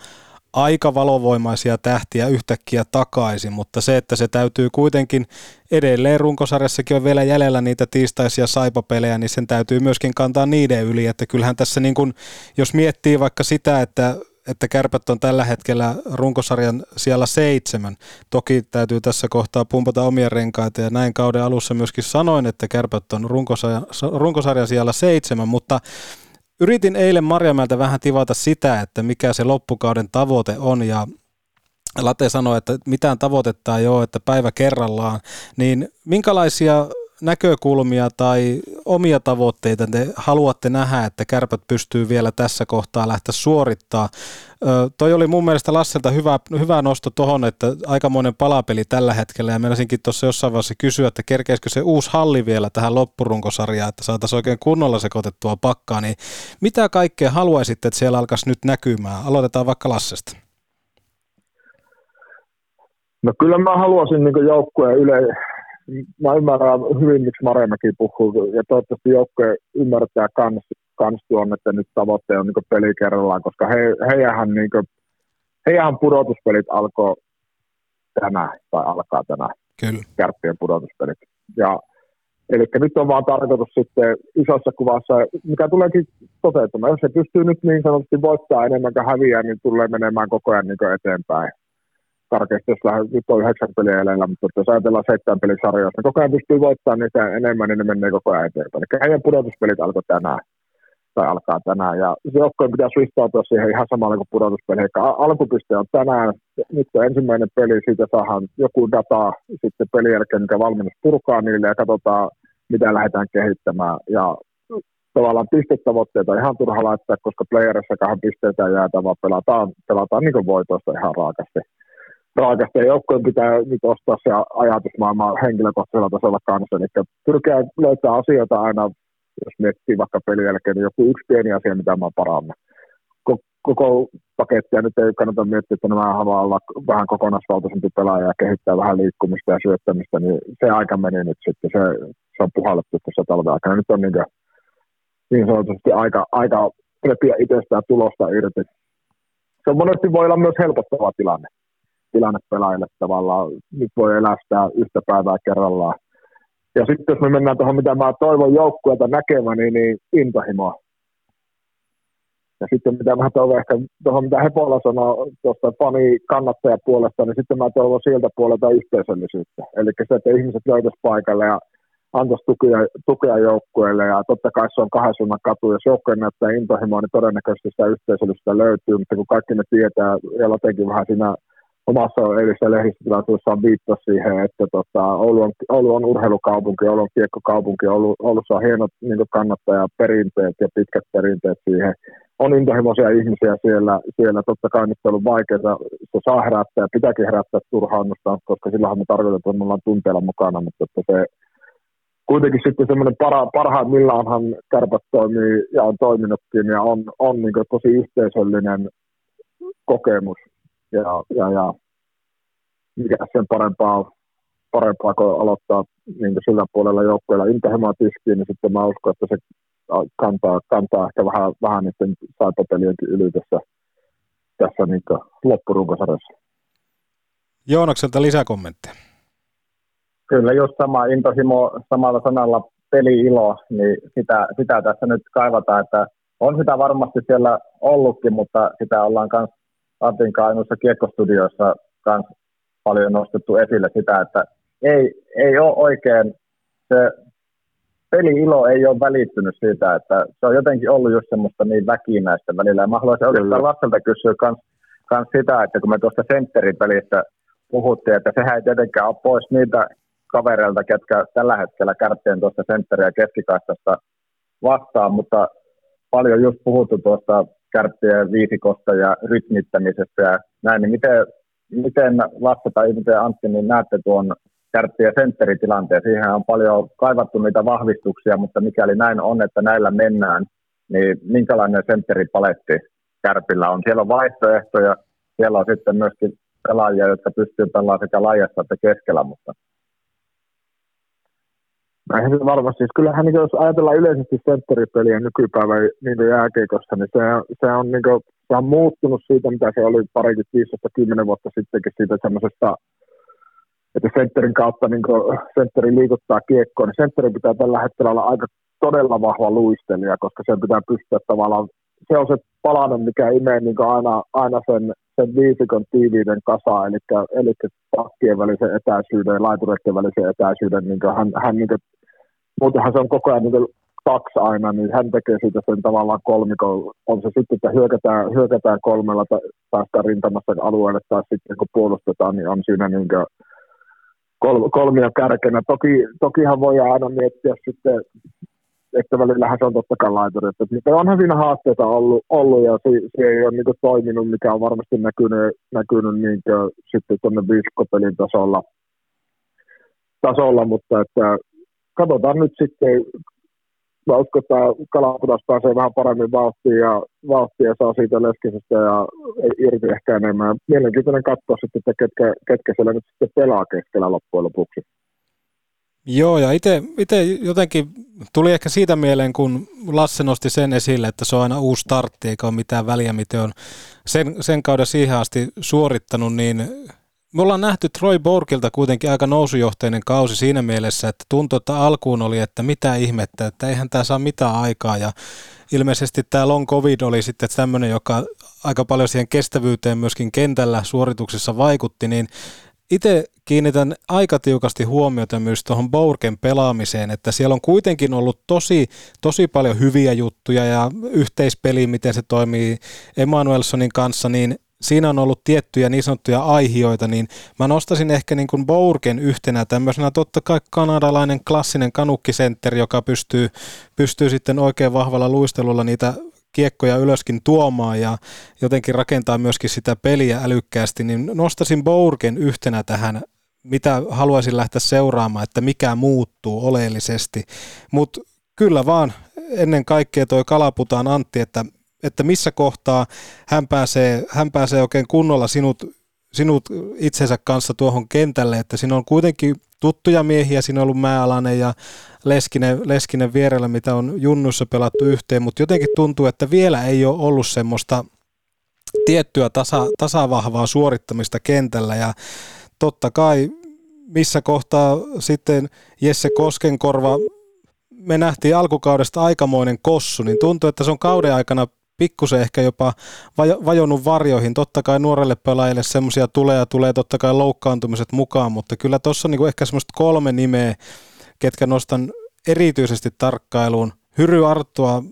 aika valovoimaisia tähtiä yhtäkkiä takaisin, mutta se, että se täytyy kuitenkin edelleen runkosarjassakin on vielä jäljellä niitä tiistaisia saipapelejä, niin sen täytyy myöskin kantaa niiden yli, että kyllähän tässä niin kuin, jos miettii vaikka sitä, että että kärpät on tällä hetkellä runkosarjan siellä seitsemän. Toki täytyy tässä kohtaa pumpata omia renkaita ja näin kauden alussa myöskin sanoin, että kärpät on runkosarjan, runkosarjan siellä seitsemän, mutta Yritin eilen Marjamäeltä vähän tivata sitä, että mikä se loppukauden tavoite on ja Late sanoi, että mitään tavoitetta ei ole, että päivä kerrallaan, niin minkälaisia näkökulmia tai omia tavoitteita te haluatte nähdä, että kärpät pystyy vielä tässä kohtaa lähteä suorittaa? Ö, toi oli mun mielestä Lasselta hyvä, hyvä nosto tuohon, että aikamoinen palapeli tällä hetkellä ja meinasinkin tuossa jossain vaiheessa kysyä, että kerkeisikö se uusi halli vielä tähän loppurunkosarjaan, että saataisiin oikein kunnolla sekoitettua pakkaa, niin mitä kaikkea haluaisitte, että siellä alkaisi nyt näkymään? Aloitetaan vaikka Lassesta. No kyllä mä haluaisin niin joukkueen yle, mä ymmärrän hyvin, miksi Marjamäki puhuu, ja toivottavasti joukkue ymmärtää kans, kans tuon, että nyt tavoitteena on niin peli kerrallaan, koska he, heidän, niin kuin, heidän pudotuspelit alkoi tänään, tai alkaa tänään. Kyllä. kärppien pudotuspelit. Ja Eli nyt on vaan tarkoitus sitten isossa kuvassa, mikä tuleekin toteutumaan. Jos se pystyy nyt niin sanotusti voittaa enemmän kuin häviää, niin tulee menemään koko ajan niin eteenpäin. Karkeasti, jos lähden, nyt on yhdeksän peliä jäljellä, mutta jos ajatellaan seitsemän pelisarjaa, jos ne koko ajan pystyy voittamaan niitä enemmän, niin ne menee koko ajan eteenpäin. Eli heidän pudotuspelit alkoi tänään tai alkaa tänään. Ja joukkojen pitää suistautua siihen ihan samalla kuin pudotuspeli. Alkupiste on tänään, nyt on ensimmäinen peli, siitä saadaan joku data sitten pelin jälkeen, mikä valmennus purkaa niille ja katsotaan, mitä lähdetään kehittämään. Ja tavallaan pistetavoitteita ihan turha laittaa, koska playerissa kahden pisteitä jäätä, vaan pelataan, pelataan niin voitoista ihan raakasti. Raakasti. Ja joukkojen pitää nyt ostaa se ajatusmaailma henkilökohtaisella tasolla kanssa. Eli pyrkiä löytää asioita aina jos miettii vaikka pelin jälkeen, niin joku yksi pieni asia, mitä mä parannan. Koko pakettia nyt ei kannata miettiä, että nämä haluaa olla vähän kokonaisvaltaisempi pelaaja ja kehittää vähän liikkumista ja syöttämistä, niin se aika meni nyt sitten, se, se on puhallettu tässä talven aikana. Nyt on niin, kuin, niin sanotusti aika, aika repiä itsestään tulosta irti. Se on monesti voi olla myös helpottava tilanne, tilanne pelaajille tavallaan. Nyt voi elästää yhtä päivää kerrallaan ja sitten jos me mennään tuohon, mitä mä toivon joukkueelta näkemäni, niin intohimoa. Ja sitten mitä mä toivon ehkä tuohon, mitä Hepola sanoi tuosta fani puolesta, niin sitten mä toivon sieltä puolelta yhteisöllisyyttä. Eli se, että ihmiset löytäisi paikalle ja antaisi tukea, tukea joukkueelle ja totta kai se on kahden suunnan katu. Jos joukkue näyttää intohimoa, niin todennäköisesti sitä yhteisöllisyyttä löytyy, mutta kun kaikki ne tietää ja jotenkin vähän siinä omassa eilisessä lehdistötilaisuudessaan viittasi siihen, että tota, Oulu, on, Oulu on urheilukaupunki, Oulu on kiekkokaupunki, Oulu, Oulussa on hienot niin kannattajaperinteet ja pitkät perinteet siihen. On intohimoisia ihmisiä siellä, siellä totta kai nyt on ollut vaikeaa, se saa herättää ja pitääkin herättää turhaannusta, koska silloinhan me tarkoitetaan, että me ollaan tunteella mukana, mutta että se kuitenkin sitten semmoinen para, parhaimmillaanhan kärpät toimii ja on toiminutkin ja on, on niin tosi yhteisöllinen kokemus ja, ja, ja mikä sen parempaa, parempaa kuin aloittaa niin kuin sillä puolella joukkueella intohimoa tiskiin, niin sitten mä uskon, että se kantaa, kantaa ehkä vähän, vähän niiden saipapelienkin yli tässä, tässä niin loppurunkosarjassa. Joonakselta lisäkommentteja. Kyllä, just sama intohimo samalla sanalla peli-ilo, niin sitä, sitä tässä nyt kaivataan, että on sitä varmasti siellä ollutkin, mutta sitä ollaan myös Antin Kainuussa kiekkostudioissa kans paljon nostettu esille sitä, että ei, ei ole oikein, se peli-ilo ei ole välittynyt siitä, että se on jotenkin ollut just semmoista niin väkinäistä välillä. Ja mä haluaisin oikeastaan Lasselta kysyä kans, kans sitä, että kun me tuosta sentteripelistä puhuttiin, että sehän ei tietenkään ole pois niitä kavereilta, ketkä tällä hetkellä kärppien tuosta sentteriä keskikaistasta vastaan, mutta paljon just puhuttu tuosta kärppien viisikosta ja rytmittämisestä ja näin, niin miten, miten Lasse tai miten Antti, niin näette tuon kärppien sentteritilanteen? Siihen on paljon kaivattu niitä vahvistuksia, mutta mikäli näin on, että näillä mennään, niin minkälainen sentteripaletti kärpillä on? Siellä on vaihtoehtoja, siellä on sitten myöskin pelaajia, jotka pystyvät pelaamaan sekä laajassa että keskellä, mutta Näinhän se varmasti. Siis kyllähän niin jos ajatellaan yleisesti sentteripeliä nykypäivän niin jääkeikossa, niin se, se, on, niin kuin, se on muuttunut siitä, mitä se oli parikin 15 vuotta sittenkin siitä semmoisesta, että sentterin kautta niin sentteri liikuttaa kiekkoa, niin sentteri pitää tällä hetkellä olla aika todella vahva luistelija, koska sen pitää pystyä tavallaan, se on se palanen, mikä imee niin aina, aina sen, sen viisikon tiiviiden kasa, eli, eli pakkien välisen etäisyyden ja laitureiden välisen etäisyyden, niin hän, hän niin muutenhan se on koko ajan niin kaksi aina, niin hän tekee siitä sen tavallaan kolmikon. On se sitten, että hyökätään, hyökätään kolmella tai päästään rintamassa alueelle tai sitten kun puolustetaan, niin on siinä niin kol, kolmia kärkenä. Toki, tokihan voi aina miettiä sitten, että välillähän se on totta kai laituri. Että, mutta onhan siinä haasteita ollut, ollut ja se, se ei ole niin toiminut, mikä on varmasti näkynyt, näkynyt niin sitten tuonne viisikopelin tasolla, tasolla, mutta että katsotaan nyt sitten, mä uskon, että Kalapudas pääsee vähän paremmin vauhtiin ja, vauhtia saa siitä leskisestä ja irti ehkä enemmän. Mielenkiintoinen katsoa sitten, että ketkä, ketkä siellä nyt sitten pelaa keskellä loppujen lopuksi. Joo, ja itse jotenkin tuli ehkä siitä mieleen, kun Lasse nosti sen esille, että se on aina uusi startti, eikä ole mitään väliä, miten on sen, sen kauden siihen asti suorittanut, niin me ollaan nähty Troy Borgilta kuitenkin aika nousujohteinen kausi siinä mielessä, että tuntui, että alkuun oli, että mitä ihmettä, että eihän tämä saa mitään aikaa ja ilmeisesti tämä long covid oli sitten tämmöinen, joka aika paljon siihen kestävyyteen myöskin kentällä suorituksessa vaikutti, niin itse kiinnitän aika tiukasti huomiota myös tuohon Bourken pelaamiseen, että siellä on kuitenkin ollut tosi, tosi paljon hyviä juttuja ja yhteispeli, miten se toimii Emanuelsonin kanssa, niin siinä on ollut tiettyjä niin sanottuja aihioita, niin mä nostasin ehkä niin kuin Bourken yhtenä tämmöisenä totta kai kanadalainen klassinen kanukkisentteri, joka pystyy, pystyy sitten oikein vahvalla luistelulla niitä kiekkoja ylöskin tuomaan ja jotenkin rakentaa myöskin sitä peliä älykkäästi, niin nostasin Bourken yhtenä tähän mitä haluaisin lähteä seuraamaan, että mikä muuttuu oleellisesti. Mutta kyllä vaan ennen kaikkea toi kalaputaan Antti, että, että missä kohtaa hän pääsee, hän pääsee oikein kunnolla sinut, sinut itsensä kanssa tuohon kentälle, että siinä on kuitenkin tuttuja miehiä, siinä on ollut Määalainen ja Leskinen, Leskinen vierellä, mitä on junnussa pelattu yhteen, mutta jotenkin tuntuu, että vielä ei ole ollut semmoista tiettyä tasa, tasavahvaa suorittamista kentällä. Ja totta kai missä kohtaa sitten Jesse Koskenkorva, me nähtiin alkukaudesta aikamoinen kossu, niin tuntuu, että se on kauden aikana pikkusen ehkä jopa vajonnut varjoihin. Totta kai nuorelle pelaajille semmoisia tulee ja tulee totta kai loukkaantumiset mukaan, mutta kyllä tuossa niinku ehkä semmoista kolme nimeä, ketkä nostan erityisesti tarkkailuun. Hyry Arttua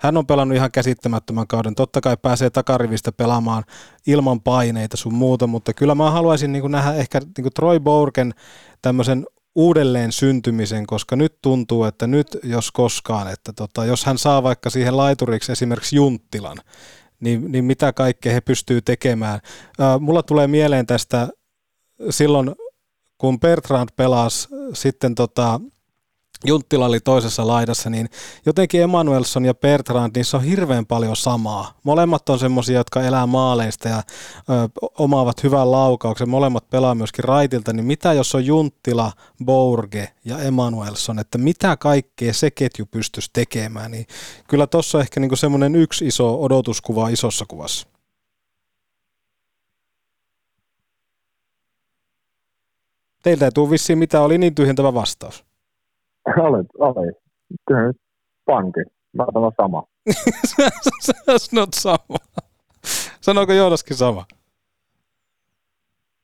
hän on pelannut ihan käsittämättömän kauden. Totta kai pääsee takarivistä pelaamaan ilman paineita sun muuta, mutta kyllä mä haluaisin niin nähdä ehkä niin Troy Borgen tämmöisen uudelleen syntymisen, koska nyt tuntuu, että nyt jos koskaan, että tota, jos hän saa vaikka siihen laituriksi esimerkiksi Junttilan, niin, niin mitä kaikkea he pystyy tekemään. Mulla tulee mieleen tästä silloin, kun Bertrand pelasi sitten tota, Junttila oli toisessa laidassa, niin jotenkin Emanuelson ja Bertrand, niissä on hirveän paljon samaa. Molemmat on semmoisia, jotka elää maaleista ja ö, omaavat hyvän laukauksen. Molemmat pelaa myöskin raitilta, niin mitä jos on Junttila, Bourge ja Emanuelson, että mitä kaikkea se ketju pystyisi tekemään, niin kyllä tuossa on ehkä niinku semmoinen yksi iso odotuskuva isossa kuvassa. Teiltä ei tule vissiin mitä oli niin tyhjentävä vastaus. Olet, olet. Kyllä nyt pankin. Mä sanon sama. Sä sanot sama. Sanoiko Joodaskin sama?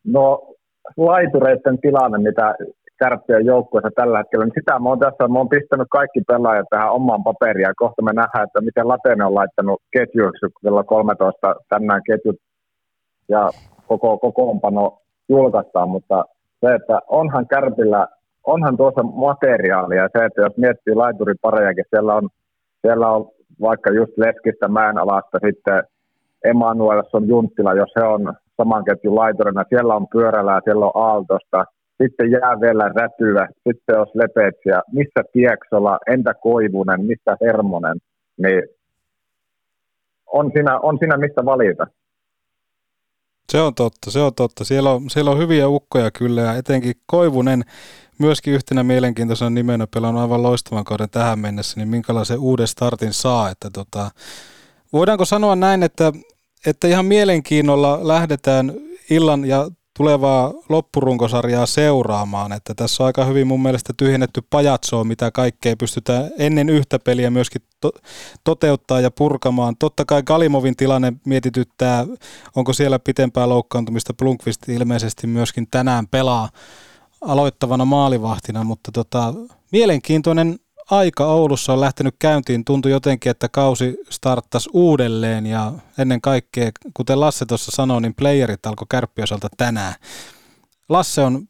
No, laitureiden tilanne, mitä kärppien joukkueessa tällä hetkellä, niin sitä mä oon tässä, mä oon pistänyt kaikki pelaajat tähän omaan paperiin, ja kohta me nähdään, että miten Latene on laittanut ketjuiksi kello 13 tänään ketjut ja koko kokoonpano julkaistaan, mutta se, että onhan Kärpillä onhan tuossa materiaalia se, että jos miettii laituriparejakin, siellä on, siellä on vaikka just Leskistä Mäenalasta sitten Emanuelson Junttila, jos se on saman ketjun laiturina, siellä on Pyörälää, siellä on Aaltosta, sitten jää vielä Rätyä, sitten on Lepetsiä, missä Pieksola, entä Koivunen, missä Hermonen, niin on siinä, on siinä mistä valita. Se on totta, se on totta. Siellä on, siellä on hyviä ukkoja kyllä ja etenkin Koivunen myöskin yhtenä mielenkiintoisena nimenä pelannut aivan loistavan kauden tähän mennessä, niin minkälaisen uuden startin saa. Että tota, voidaanko sanoa näin, että, että ihan mielenkiinnolla lähdetään illan ja tulevaa loppurunkosarjaa seuraamaan, että tässä on aika hyvin mun mielestä tyhjennetty pajatsoa, mitä kaikkea pystytään ennen yhtä peliä myöskin to- toteuttaa ja purkamaan. Totta kai Galimovin tilanne mietityttää, onko siellä pitempää loukkaantumista, Blunkvist ilmeisesti myöskin tänään pelaa, aloittavana maalivahtina, mutta tota, mielenkiintoinen aika Oulussa on lähtenyt käyntiin. Tuntui jotenkin, että kausi starttasi uudelleen ja ennen kaikkea, kuten Lasse tuossa sanoi, niin playerit alkoi kärppiosalta tänään. Lasse on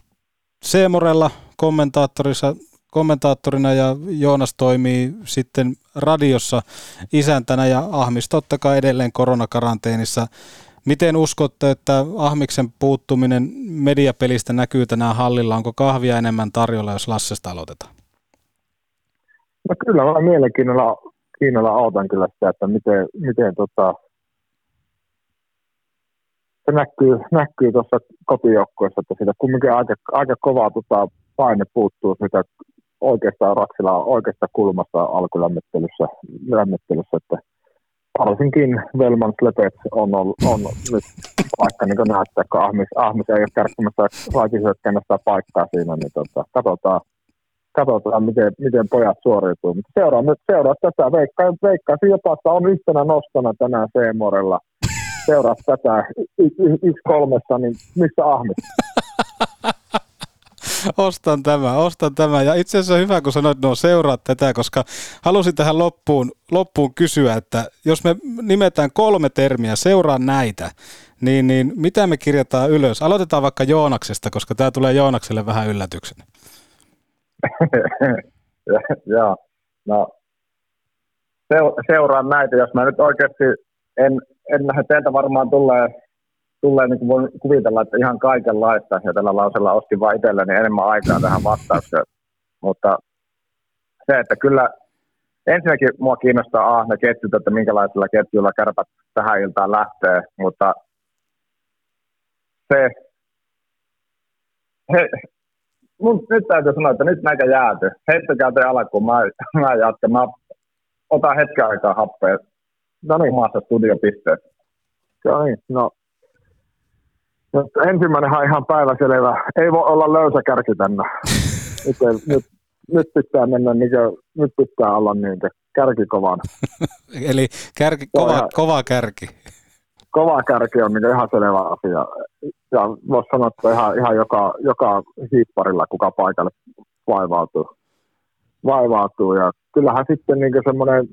Seemorella kommentaattorissa, kommentaattorina ja Joonas toimii sitten radiossa isäntänä ja Ahmis totta kai edelleen koronakaranteenissa. Miten uskotte, että Ahmiksen puuttuminen mediapelistä näkyy tänään hallilla? Onko kahvia enemmän tarjolla, jos Lassesta aloitetaan? No kyllä, mä mielenkiinnolla kiinnolla autan kyllä sitä, että miten, miten tota, se näkyy, näkyy tuossa kotijoukkueessa, että siitä kumminkin aika, aika kova tota, paine puuttuu sitä oikeastaan Raksilla oikeasta kulmasta alkulämmittelyssä, lämmittelyssä, että varsinkin Velman Slepet on, on, on nyt paikka niin näyttää, kun Ahmis, Ahmis ei ole kärkkimässä laitisyökkäänä sitä paikkaa siinä, niin tota, katsotaan, katsotaan miten, miten pojat suoriutuu. Mutta seuraa, seuraa tätä, veikkaa, veikkaisin jopa, että on yhtenä nostona tänään Seemorella. Seuraa tätä yksi kolmessa, niin missä Ahmis? ostan tämä, ostan tämä. Ja itse asiassa hyvä, kun sanoit, no seuraa tätä, koska halusin tähän loppuun, loppuun kysyä, että jos me nimetään kolme termiä, seuraa näitä, niin, niin mitä me kirjataan ylös? Aloitetaan vaikka Joonaksesta, koska tämä tulee Joonakselle vähän yllätyksenä. Joo, no seuraan näitä, jos mä nyt oikeasti en, en nähdä teiltä varmaan tulee tulee, niin kuin voin kuvitella, että ihan kaikenlaista, ja tällä lauseella ostin vain itselleni enemmän aikaa tähän vastaukseen. Mutta se, että kyllä ensinnäkin mua kiinnostaa A, ne ketjut, että minkälaisilla ketjuilla kärpät tähän iltaan lähtee, mutta se, he, mun, nyt täytyy sanoa, että nyt näitä jääty. Heittäkää te alkuun, mä, mä jatkan. Mä otan hetken aikaa happea. No niin, maassa studiopisteet. No niin, no mutta ensimmäinen on ihan päiväselvä. Ei voi olla löysä kärki tänne. Nyt, ei, nyt, nyt pitää mennä, niin kuin, nyt pitää olla niin kärki kovana. Eli kärki, kova, kova kärki. Kova kärki on niin ihan selvä asia. Ja voisi sanoa, että ihan, ihan joka, joka hiipparilla, kuka paikalle vaivautuu. vaivautuu. Ja kyllähän sitten niin semmoinen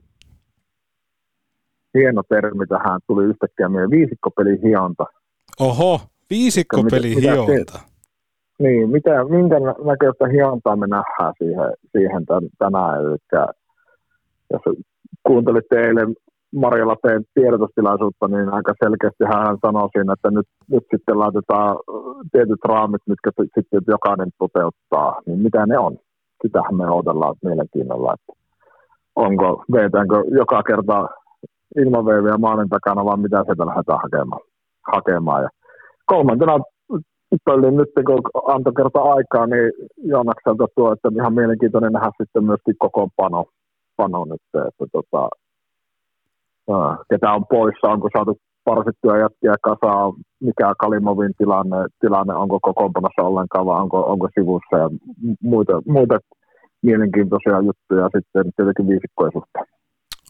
hieno termi tähän tuli yhtäkkiä meidän viisikkopeli hionta. Oho, Viisikkopeli hionta. Niin, mitä, minkä näköistä hiontaa me nähdään siihen, siihen tän, tänään. Eli jos kuuntelitte eilen Marjalla teen tiedotustilaisuutta, niin aika selkeästi hän sanoi siinä, että nyt, nyt sitten laitetaan tietyt raamit, mitkä sitten jokainen toteuttaa. Niin mitä ne on? Sitähän me odotellaan mielenkiinnolla, että onko, vetäänkö joka kerta ilmaveiviä maalin takana, vaan mitä sieltä lähdetään hakemaan. hakemaan. Ja kolmantena pöllin nyt, kun antoi kerta aikaa, niin Joonakselta tuo, että ihan mielenkiintoinen nähdä sitten myöskin koko pano, pano nyt, että tota, ketä on poissa, onko saatu parsittuja jätkiä kasaan, mikä Kalimovin tilanne, tilanne onko kokoonpanossa ollenkaan vai onko, onko sivussa ja muita, muita mielenkiintoisia juttuja sitten tietenkin viisikkojen suhteen.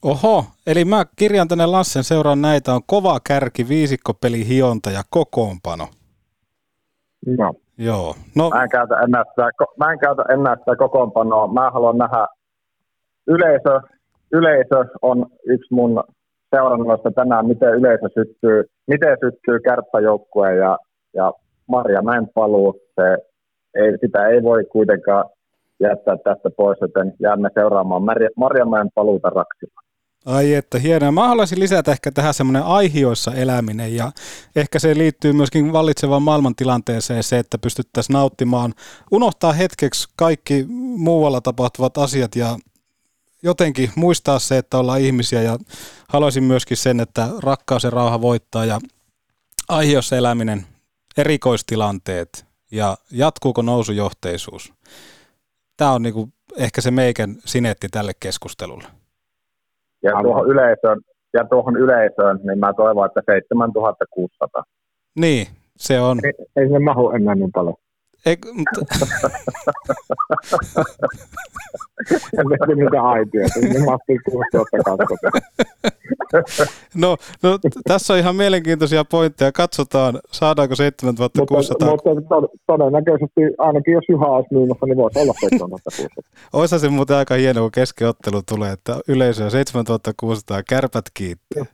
Oho, eli mä kirjan tänne Lassen seuraan näitä, on kova kärki, viisikkopeli, hionta ja kokoonpano. No. Joo. No. Mä, en käytä enää sitä, mä en käytä enää sitä kokoonpanoa. Mä haluan nähdä yleisö. Yleisö on yksi mun seurannoista tänään, miten yleisö syttyy, miten syttyy kärppäjoukkue ja, ja Marja Mäen paluu. Se, ei, sitä ei voi kuitenkaan jättää tästä pois, joten jäämme seuraamaan Marja, Marjamäen paluuta Raksilla. Ai että hienoa. Mä haluaisin lisätä ehkä tähän semmoinen aihioissa eläminen ja ehkä se liittyy myöskin vallitsevaan maailmantilanteeseen se, että pystyttäisiin nauttimaan, unohtaa hetkeksi kaikki muualla tapahtuvat asiat ja jotenkin muistaa se, että ollaan ihmisiä ja haluaisin myöskin sen, että rakkaus ja rauha voittaa ja aihioissa eläminen, erikoistilanteet ja jatkuuko nousujohteisuus. Tämä on niinku ehkä se meikän sinetti tälle keskustelulle. Ja tuohon yleisöön, ja tuohon yleisöön, niin mä toivon, että 7600. Niin, se on. Ei, ei se mahu enää niin paljon. Ei, mutta... en tiedä mitä aitia, niin mahtuu 6000 no, no, tässä on ihan mielenkiintoisia pointteja. Katsotaan, saadaanko 7600. Mutta, mutta todennäköisesti, ainakin jos Juha olisi myymässä, niin voisi olla 7600. Oisa se muuten aika hieno, kun keskiottelu tulee, että yleisöä 7600, kärpät kiittää.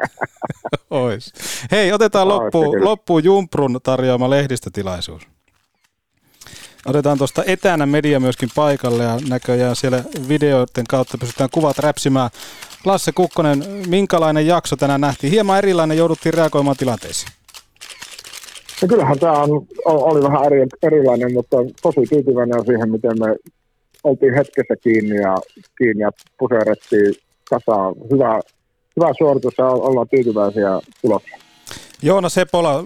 Ois. Hei, otetaan loppuun, loppuun Jumprun tarjoama lehdistötilaisuus. Otetaan tuosta etänä media myöskin paikalle ja näköjään siellä videoiden kautta pystytään kuvat räpsimään. Lasse Kukkonen, minkälainen jakso tänään nähtiin? Hieman erilainen, jouduttiin reagoimaan tilanteisiin. No kyllähän tämä on, oli vähän eri, erilainen, mutta tosi tyytyväinen siihen, miten me oltiin hetkessä kiinni ja, kiinni ja puserettiin kasaan. Hyvä, hyvä suoritus ja ollaan tyytyväisiä tuloksia. Joona Sepola,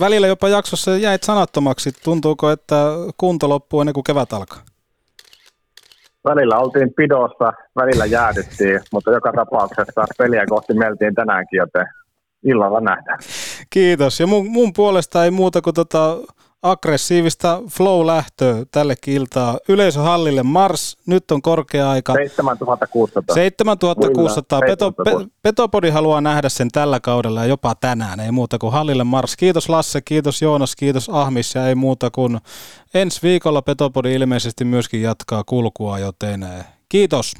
välillä jopa jaksossa jäit sanattomaksi. Tuntuuko, että kunto loppuu ennen kuin kevät alkaa? välillä oltiin pidossa, välillä jäädyttiin, mutta joka tapauksessa peliä kohti meltiin tänäänkin, joten illalla nähdään. Kiitos. Ja mun, mun puolesta ei muuta kuin tota aggressiivista flow-lähtöä tällekin iltaa. Yleisöhallille Mars, nyt on korkea aika. 7600. 7600. Peto, pe, 7600. Petopodi haluaa nähdä sen tällä kaudella ja jopa tänään. Ei muuta kuin hallille Mars. Kiitos Lasse, kiitos Joonas, kiitos Ahmis ja ei muuta kuin ensi viikolla Petopodi ilmeisesti myöskin jatkaa kulkua, joten eh, kiitos.